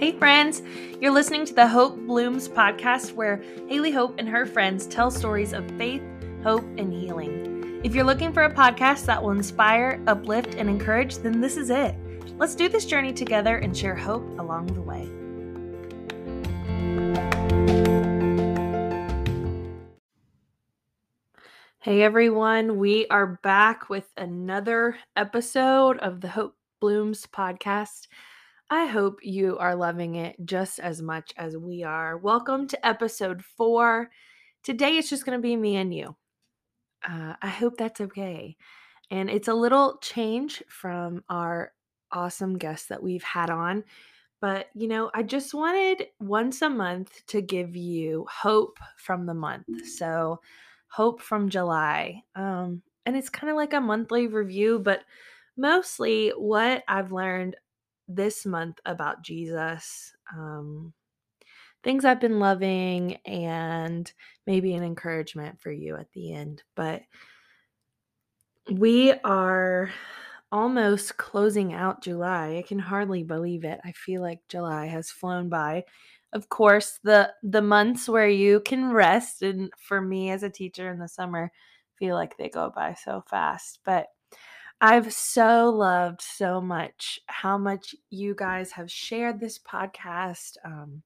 Hey, friends, you're listening to the Hope Blooms podcast where Haley Hope and her friends tell stories of faith, hope, and healing. If you're looking for a podcast that will inspire, uplift, and encourage, then this is it. Let's do this journey together and share hope along the way. Hey everyone, we are back with another episode of the Hope Blooms podcast. I hope you are loving it just as much as we are. Welcome to episode four. Today it's just going to be me and you. Uh, I hope that's okay. And it's a little change from our awesome guests that we've had on. But, you know, I just wanted once a month to give you hope from the month. So, hope from July. Um, and it's kind of like a monthly review, but mostly what I've learned this month about Jesus, um, things I've been loving, and maybe an encouragement for you at the end. But we are almost closing out July. I can hardly believe it. I feel like July has flown by of course the the months where you can rest and for me as a teacher in the summer feel like they go by so fast but I've so loved so much how much you guys have shared this podcast, um,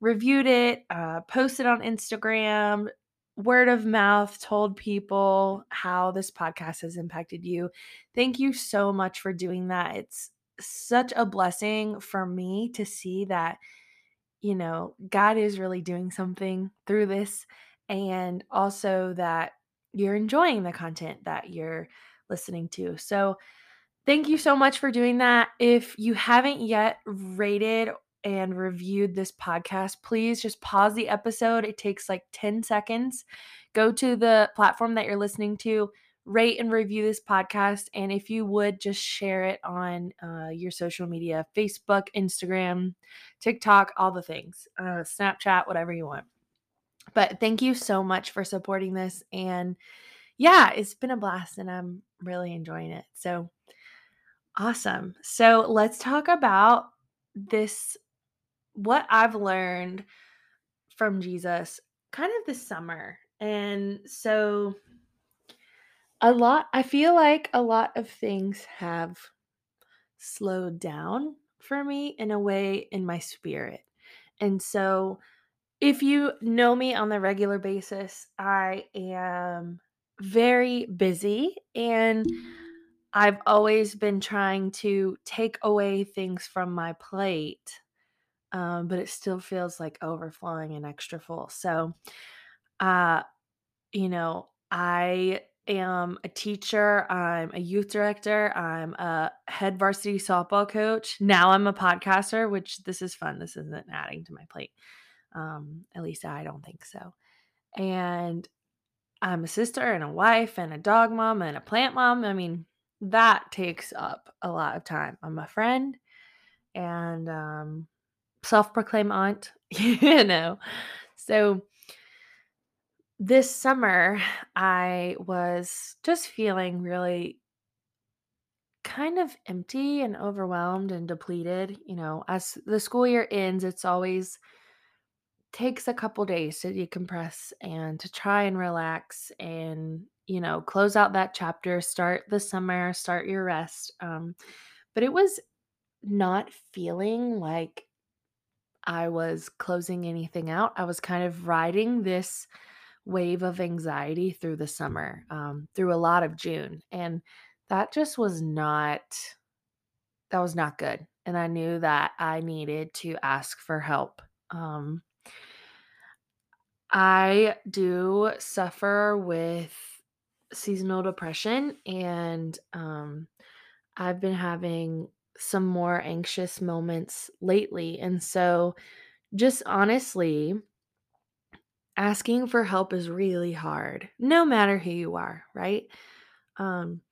reviewed it, uh, posted on Instagram, word of mouth told people how this podcast has impacted you. Thank you so much for doing that. It's such a blessing for me to see that you know, God is really doing something through this, and also that you're enjoying the content that you're listening to. So, thank you so much for doing that. If you haven't yet rated and reviewed this podcast, please just pause the episode. It takes like 10 seconds. Go to the platform that you're listening to, rate and review this podcast. And if you would just share it on uh, your social media Facebook, Instagram, TikTok, all the things, uh, Snapchat, whatever you want. But thank you so much for supporting this. And yeah, it's been a blast and I'm really enjoying it. So awesome. So let's talk about this what I've learned from Jesus kind of this summer. And so a lot I feel like a lot of things have slowed down for me in a way in my spirit. And so if you know me on the regular basis, I am very busy and I've always been trying to take away things from my plate, um, but it still feels like overflowing and extra full. So, uh, you know, I am a teacher, I'm a youth director, I'm a head varsity softball coach. Now I'm a podcaster, which this is fun. This isn't adding to my plate. Um, at least I don't think so. And I'm a sister and a wife and a dog mom and a plant mom. I mean, that takes up a lot of time. I'm a friend and um, self proclaimed aunt, you know. So, this summer, I was just feeling really kind of empty and overwhelmed and depleted. You know, as the school year ends, it's always takes a couple days to decompress and to try and relax and, you know, close out that chapter, start the summer, start your rest. Um, but it was not feeling like I was closing anything out. I was kind of riding this wave of anxiety through the summer, um, through a lot of June. And that just was not, that was not good. And I knew that I needed to ask for help. Um, I do suffer with seasonal depression and um, I've been having some more anxious moments lately. And so, just honestly, asking for help is really hard, no matter who you are, right? Um,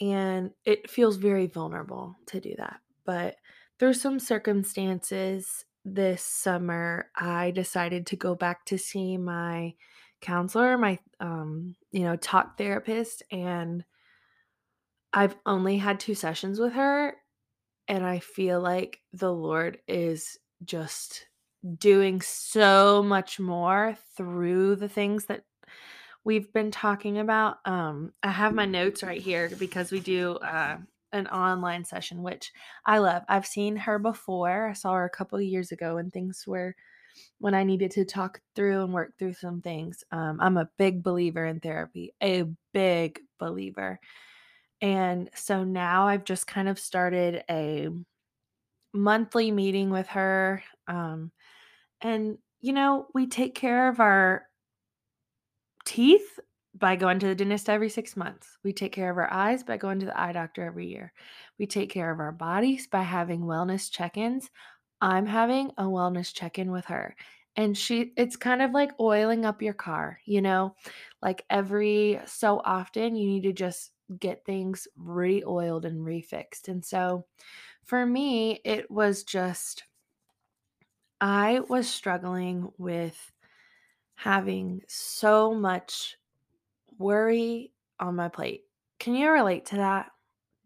and it feels very vulnerable to do that. But through some circumstances this summer, I decided to go back to see my counselor, my um, you know, talk therapist, and I've only had two sessions with her, and I feel like the Lord is just doing so much more through the things that we've been talking about. Um, I have my notes right here because we do uh, an online session, which I love. I've seen her before. I saw her a couple of years ago when things were when I needed to talk through and work through some things. Um, I'm a big believer in therapy, a big believer. And so now I've just kind of started a monthly meeting with her. Um, and, you know, we take care of our teeth by going to the dentist every six months. We take care of our eyes by going to the eye doctor every year. We take care of our bodies by having wellness check ins. I'm having a wellness check in with her. And she, it's kind of like oiling up your car, you know, like every so often you need to just get things re oiled and refixed. And so for me, it was just, I was struggling with having so much worry on my plate. Can you relate to that?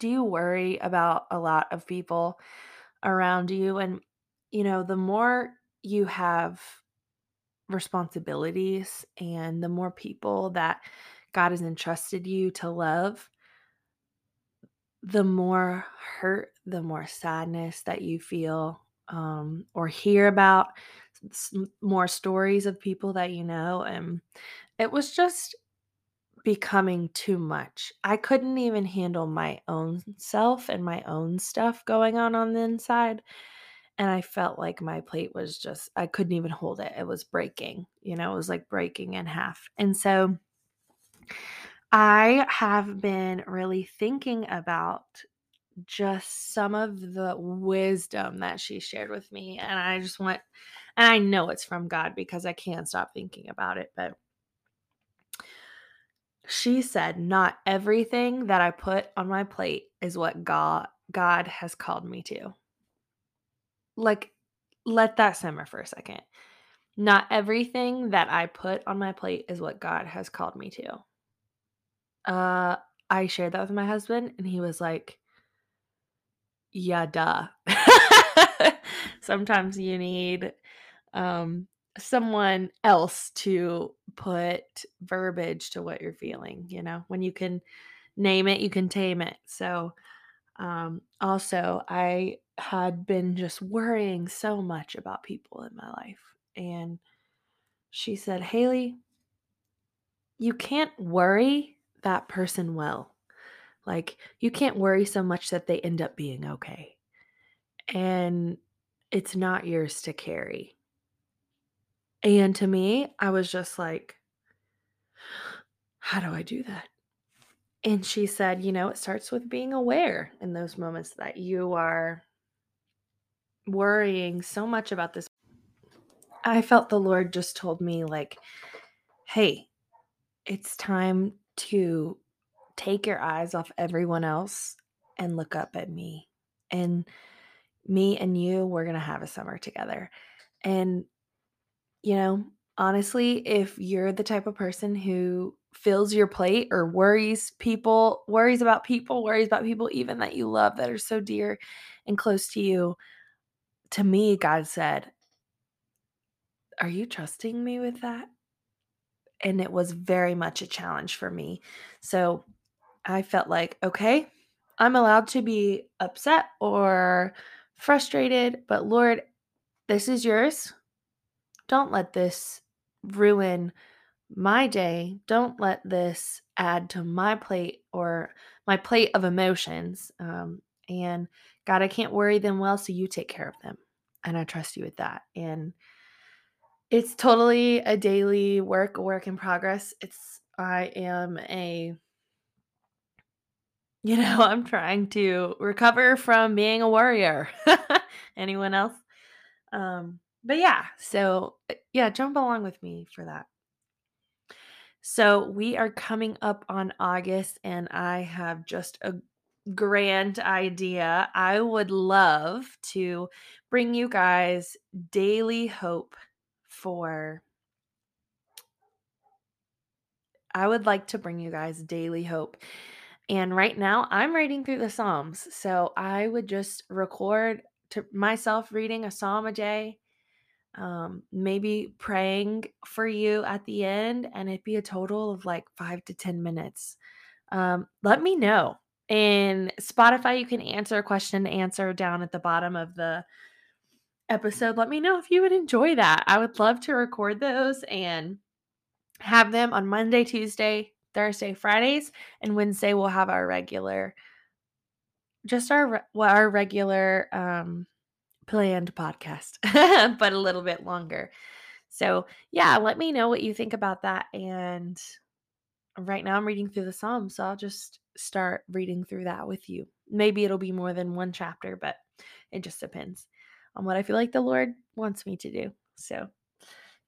Do you worry about a lot of people around you? And, you know, the more you have responsibilities and the more people that God has entrusted you to love, the more hurt, the more sadness that you feel um, or hear about, more stories of people that you know. And it was just becoming too much. I couldn't even handle my own self and my own stuff going on on the inside. And I felt like my plate was just, I couldn't even hold it. It was breaking, you know, it was like breaking in half. And so I have been really thinking about just some of the wisdom that she shared with me. And I just want, and I know it's from God because I can't stop thinking about it. But she said, Not everything that I put on my plate is what God God has called me to. Like, let that simmer for a second. Not everything that I put on my plate is what God has called me to. Uh, I shared that with my husband, and he was like, Yeah, duh. Sometimes you need um someone else to put verbiage to what you're feeling, you know, when you can name it, you can tame it. So, um, also, I had been just worrying so much about people in my life. And she said, Haley, you can't worry that person well. Like, you can't worry so much that they end up being okay. And it's not yours to carry. And to me, I was just like, how do I do that? And she said, you know, it starts with being aware in those moments that you are worrying so much about this. I felt the Lord just told me, like, hey, it's time to take your eyes off everyone else and look up at me. And me and you, we're going to have a summer together. And, you know, honestly, if you're the type of person who fills your plate or worries people, worries about people, worries about people even that you love that are so dear and close to you, to me, God said, Are you trusting me with that? And it was very much a challenge for me. So I felt like, okay, I'm allowed to be upset or frustrated, but Lord, this is yours. Don't let this ruin my day. Don't let this add to my plate or my plate of emotions. Um, and God, I can't worry them well, so you take care of them. And I trust you with that. And it's totally a daily work, work in progress. It's, I am a, you know, I'm trying to recover from being a warrior. Anyone else? Um, but yeah, so uh, yeah, jump along with me for that. So we are coming up on August, and I have just a grand idea. I would love to bring you guys daily hope for. I would like to bring you guys daily hope. And right now, I'm reading through the Psalms. So I would just record to myself reading a psalm a day, um, maybe praying for you at the end, and it'd be a total of like five to 10 minutes. Um, let me know. In Spotify, you can answer a question answer down at the bottom of the episode. Let me know if you would enjoy that. I would love to record those and have them on Monday, Tuesday, Thursday, Fridays, and Wednesday we'll have our regular just our our regular um planned podcast, but a little bit longer. So, yeah, let me know what you think about that and right now I'm reading through the Psalms, so I'll just start reading through that with you. Maybe it'll be more than one chapter, but it just depends on what I feel like the Lord wants me to do. So,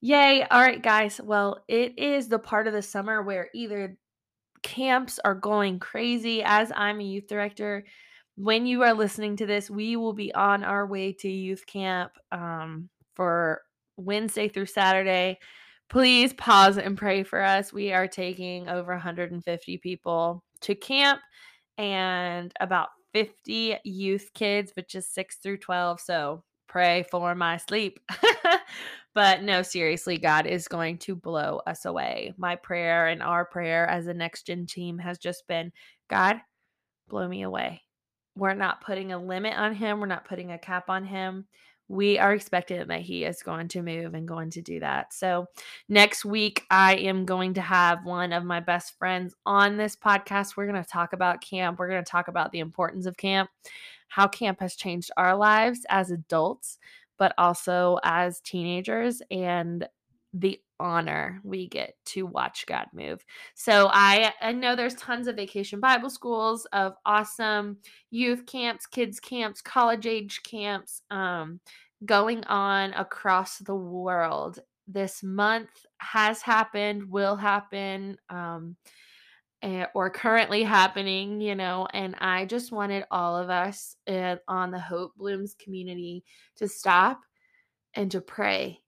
yay. All right, guys. Well, it is the part of the summer where either camps are going crazy as I'm a youth director. When you are listening to this, we will be on our way to youth camp um, for Wednesday through Saturday. Please pause and pray for us. We are taking over 150 people to camp and about 50 youth kids, which is 6 through 12. So pray for my sleep. but no, seriously, God is going to blow us away. My prayer and our prayer as a next gen team has just been God, blow me away. We're not putting a limit on him, we're not putting a cap on him we are expecting that he is going to move and going to do that. So, next week, I am going to have one of my best friends on this podcast. We're going to talk about camp. We're going to talk about the importance of camp, how camp has changed our lives as adults, but also as teenagers, and the honor we get to watch God move. So I I know there's tons of vacation Bible schools of awesome youth camps, kids camps, college age camps um going on across the world. This month has happened, will happen um eh, or currently happening, you know, and I just wanted all of us uh, on the Hope Blooms community to stop and to pray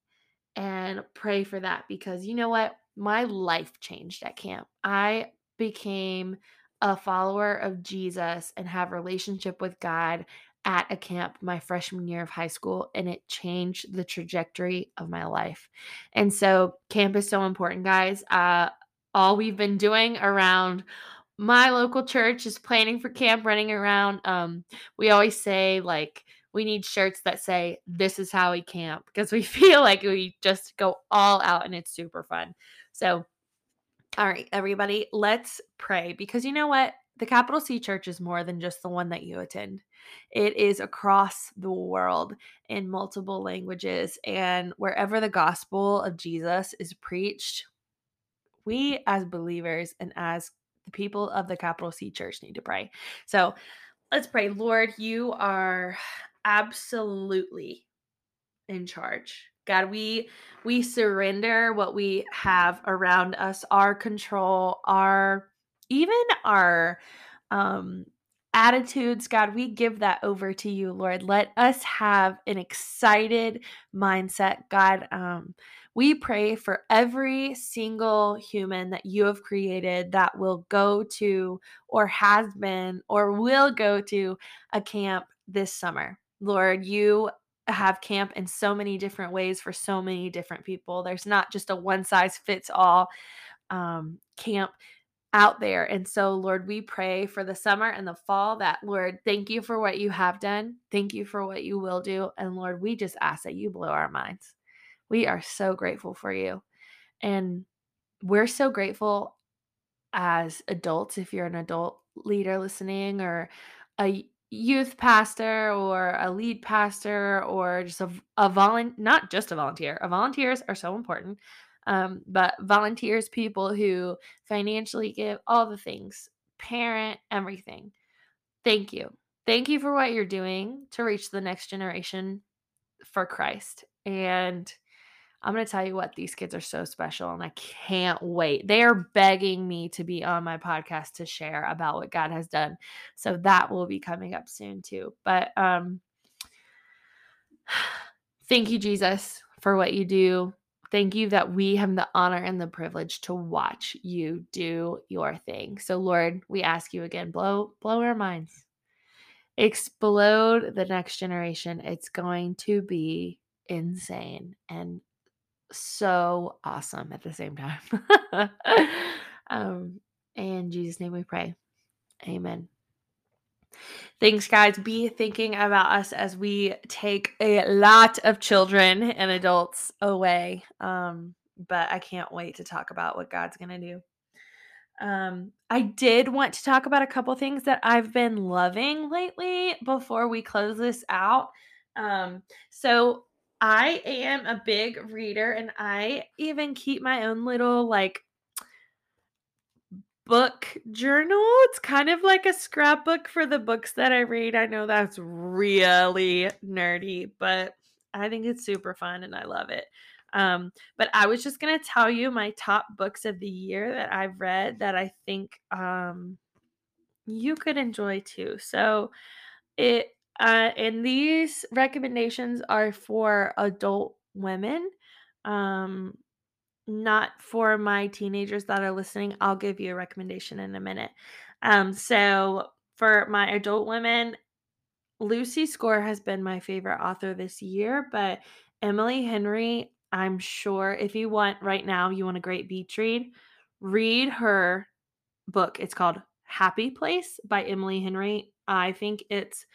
and pray for that because you know what? My life changed at camp. I became a follower of Jesus and have relationship with God at a camp my freshman year of high school and it changed the trajectory of my life. And so camp is so important, guys. Uh all we've been doing around my local church is planning for camp running around um we always say like we need shirts that say this is how we camp because we feel like we just go all out and it's super fun. So all right, everybody, let's pray because you know what? The Capital C Church is more than just the one that you attend. It is across the world in multiple languages. And wherever the gospel of Jesus is preached, we as believers and as the people of the Capital C Church need to pray. So let's pray. Lord, you are absolutely in charge. God, we we surrender what we have around us, our control, our even our um attitudes, God, we give that over to you, Lord. Let us have an excited mindset, God. Um, we pray for every single human that you have created that will go to, or has been, or will go to a camp this summer. Lord, you have camp in so many different ways for so many different people. There's not just a one size fits all um, camp out there. And so, Lord, we pray for the summer and the fall that, Lord, thank you for what you have done. Thank you for what you will do. And Lord, we just ask that you blow our minds. We are so grateful for you. And we're so grateful as adults, if you're an adult leader listening or a youth pastor or a lead pastor or just a, a volunteer, not just a volunteer. A volunteers are so important, um, but volunteers, people who financially give all the things, parent, everything. Thank you. Thank you for what you're doing to reach the next generation for Christ. And I'm going to tell you what, these kids are so special and I can't wait. They are begging me to be on my podcast to share about what God has done. So that will be coming up soon too. But um thank you Jesus for what you do. Thank you that we have the honor and the privilege to watch you do your thing. So Lord, we ask you again, blow blow our minds. explode the next generation. It's going to be insane and so awesome at the same time. um, in Jesus' name we pray. Amen. Thanks, guys. Be thinking about us as we take a lot of children and adults away. Um, but I can't wait to talk about what God's going to do. Um, I did want to talk about a couple things that I've been loving lately before we close this out. Um, so I am a big reader and I even keep my own little like book journal. It's kind of like a scrapbook for the books that I read. I know that's really nerdy, but I think it's super fun and I love it. Um, but I was just gonna tell you my top books of the year that I've read that I think um you could enjoy too. So it uh and these recommendations are for adult women. Um not for my teenagers that are listening. I'll give you a recommendation in a minute. Um, so for my adult women, Lucy Score has been my favorite author this year, but Emily Henry, I'm sure if you want right now, you want a great beach read, read her book. It's called Happy Place by Emily Henry. I think it's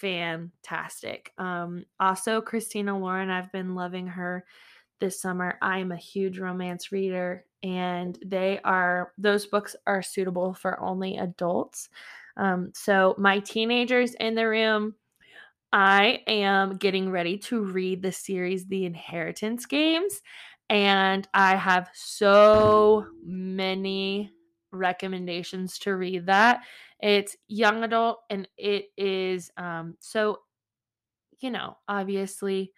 fantastic. Um, also, Christina Lauren, I've been loving her this summer. I'm a huge romance reader, and they are those books are suitable for only adults. Um, so, my teenagers in the room, I am getting ready to read the series The Inheritance Games, and I have so many recommendations to read that. It's young adult and it is um so you know, obviously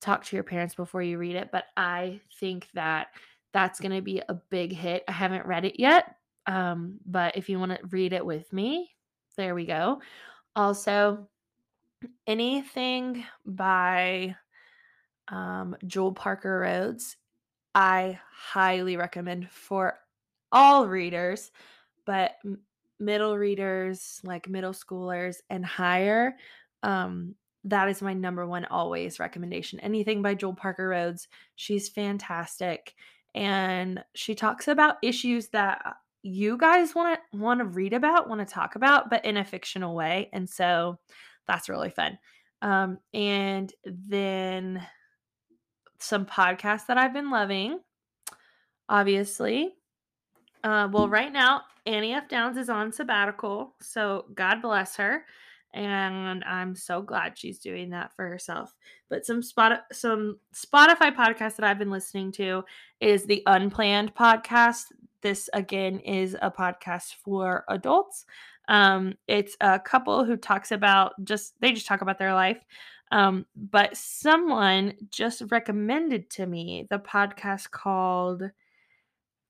talk to your parents before you read it, but I think that that's going to be a big hit. I haven't read it yet, um, but if you want to read it with me, there we go. Also, anything by um, Jewell Parker Rhodes, I highly recommend for all readers, but middle readers, like middle schoolers and higher, um, that is my number one always recommendation. Anything by Jewell Parker Rhodes. She's fantastic. And she talks about issues that you guys want to want to read about, want to talk about, but in a fictional way. And so that's really fun. Um, and then some podcasts that I've been loving. Obviously. Uh, well, right now, Annie F. Downs is on sabbatical. So God bless her and I'm so glad she's doing that for herself. But some spot some Spotify podcast that I've been listening to is the Unplanned podcast. This again is a podcast for adults. Um, it's a couple who talks about just they just talk about their life. Um, but someone just recommended to me the podcast called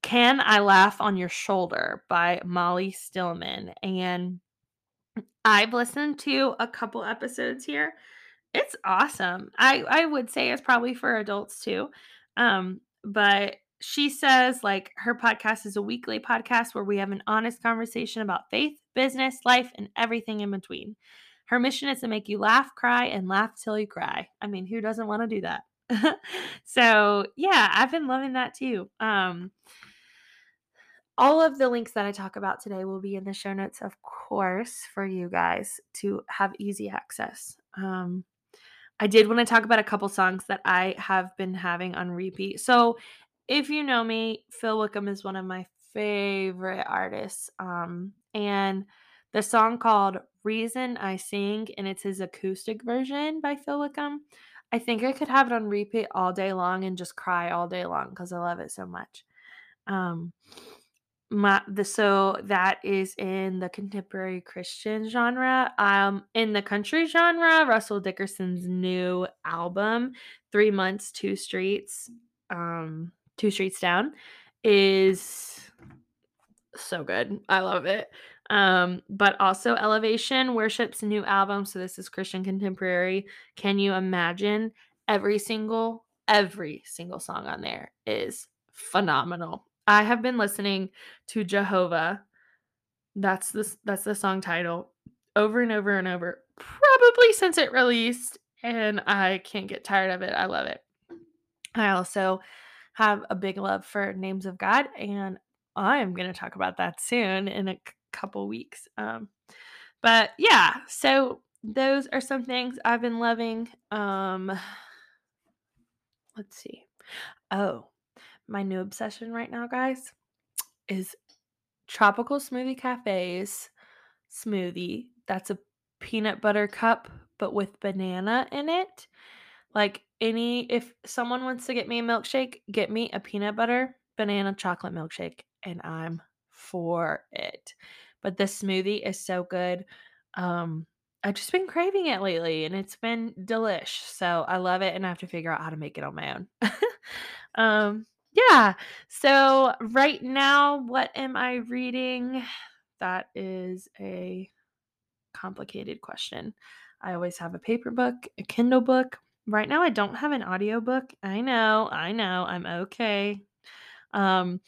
Can I Laugh on Your Shoulder by Molly Stillman. And I've listened to a couple episodes here. It's awesome. I I would say it's probably for adults too. Um, but she says like her podcast is a weekly podcast where we have an honest conversation about faith, business, life, and everything in between. Her mission is to make you laugh, cry, and laugh till you cry. I mean, who doesn't want to do that? so yeah, I've been loving that too. Um, all of the links that I talk about today will be in the show notes, of course, for you guys to have easy access. Um, I did want to talk about a couple songs that I have been having on repeat. So, if you know me, Phil Wickham is one of my favorite artists. Um, and the song called Reason I Sing, and it's his acoustic version by Phil Wickham. I think I could have it on repeat all day long and just cry all day long because I love it so much. Um, my the so that is in the contemporary Christian genre. Um in the country genre, Russell Dickerson's new album, Three Months, Two Streets, um, Two Streets Down, is so good. I love it. Um, but also Elevation Worship's new album. So this is Christian contemporary. Can you imagine every single every single song on there is phenomenal. I have been listening to Jehovah. That's the that's the song title. over and over and over, probably since it released, and I can't get tired of it. I love it. I also have a big love for Names of God, and I am going to talk about that soon in a c- couple weeks. Um, but yeah, so those are some things I've been loving. Um, let's see. Oh, my new obsession right now, guys, is Tropical Smoothie Cafe's smoothie. That's a peanut butter cup, but with banana in it. Like any, if someone wants to get me a milkshake, get me a peanut butter banana chocolate milkshake, and I'm for it. But this smoothie is so good. Um, I've just been craving it lately, and it's been delish. So I love it, and I have to figure out how to make it on my own. um, yeah. So right now, what am I reading? That is a complicated question. I always have a paper book, a Kindle book. Right now I don't have an audiobook. I know, I know, I'm okay. Um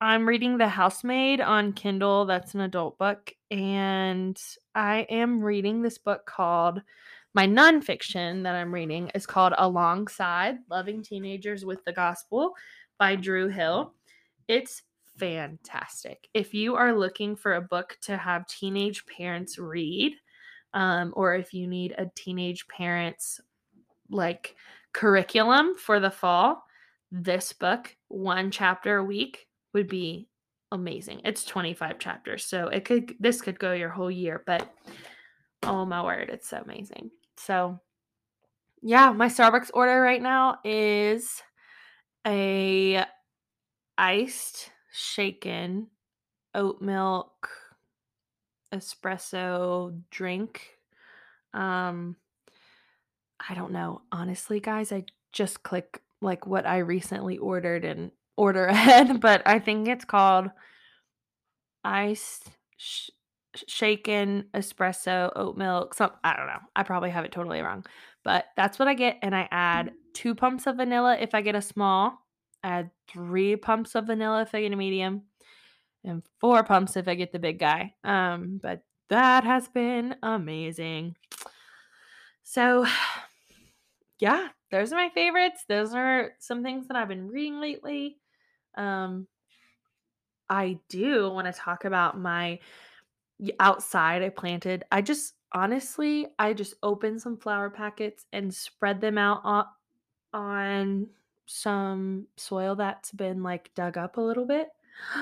I'm reading The Housemaid on Kindle. That's an adult book. And I am reading this book called my nonfiction that I'm reading is called Alongside Loving Teenagers with the Gospel by Drew Hill. It's fantastic. If you are looking for a book to have teenage parents read, um, or if you need a teenage parents like curriculum for the fall, this book, one chapter a week, would be amazing. It's 25 chapters, so it could this could go your whole year, but oh my word, it's so amazing. So yeah, my Starbucks order right now is a iced shaken oat milk espresso drink. Um I don't know. Honestly, guys, I just click like what I recently ordered and order ahead, but I think it's called iced sh- shaken espresso oat milk. Some I don't know. I probably have it totally wrong, but that's what I get, and I add two pumps of vanilla if I get a small. add three pumps of vanilla if I get a medium, and four pumps if I get the big guy. Um, but that has been amazing. So, yeah, those are my favorites. Those are some things that I've been reading lately. Um, I do want to talk about my outside I planted. I just honestly, I just opened some flower packets and spread them out on some soil that's been like dug up a little bit.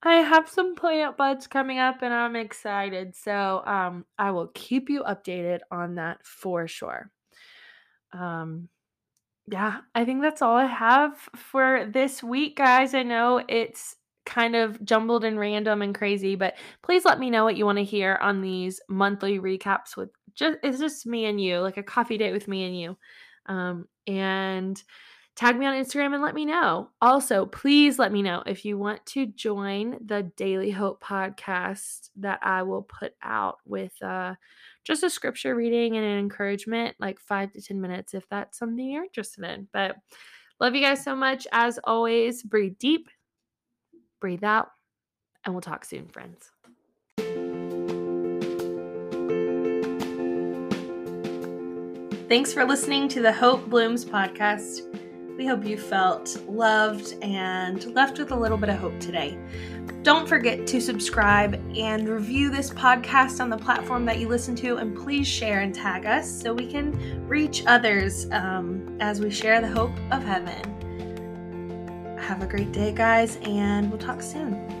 I have some plant buds coming up and I'm excited. So um I will keep you updated on that for sure. Um yeah, I think that's all I have for this week, guys. I know it's kind of jumbled and random and crazy, but please let me know what you want to hear on these monthly recaps with just it's just me and you, like a coffee date with me and you. Um, and tag me on Instagram and let me know. Also, please let me know if you want to join the Daily Hope podcast that I will put out with uh just a scripture reading and an encouragement, like five to 10 minutes, if that's something you're interested in. But love you guys so much. As always, breathe deep, breathe out, and we'll talk soon, friends. Thanks for listening to the Hope Blooms podcast. We hope you felt loved and left with a little bit of hope today. Don't forget to subscribe and review this podcast on the platform that you listen to, and please share and tag us so we can reach others um, as we share the hope of heaven. Have a great day, guys, and we'll talk soon.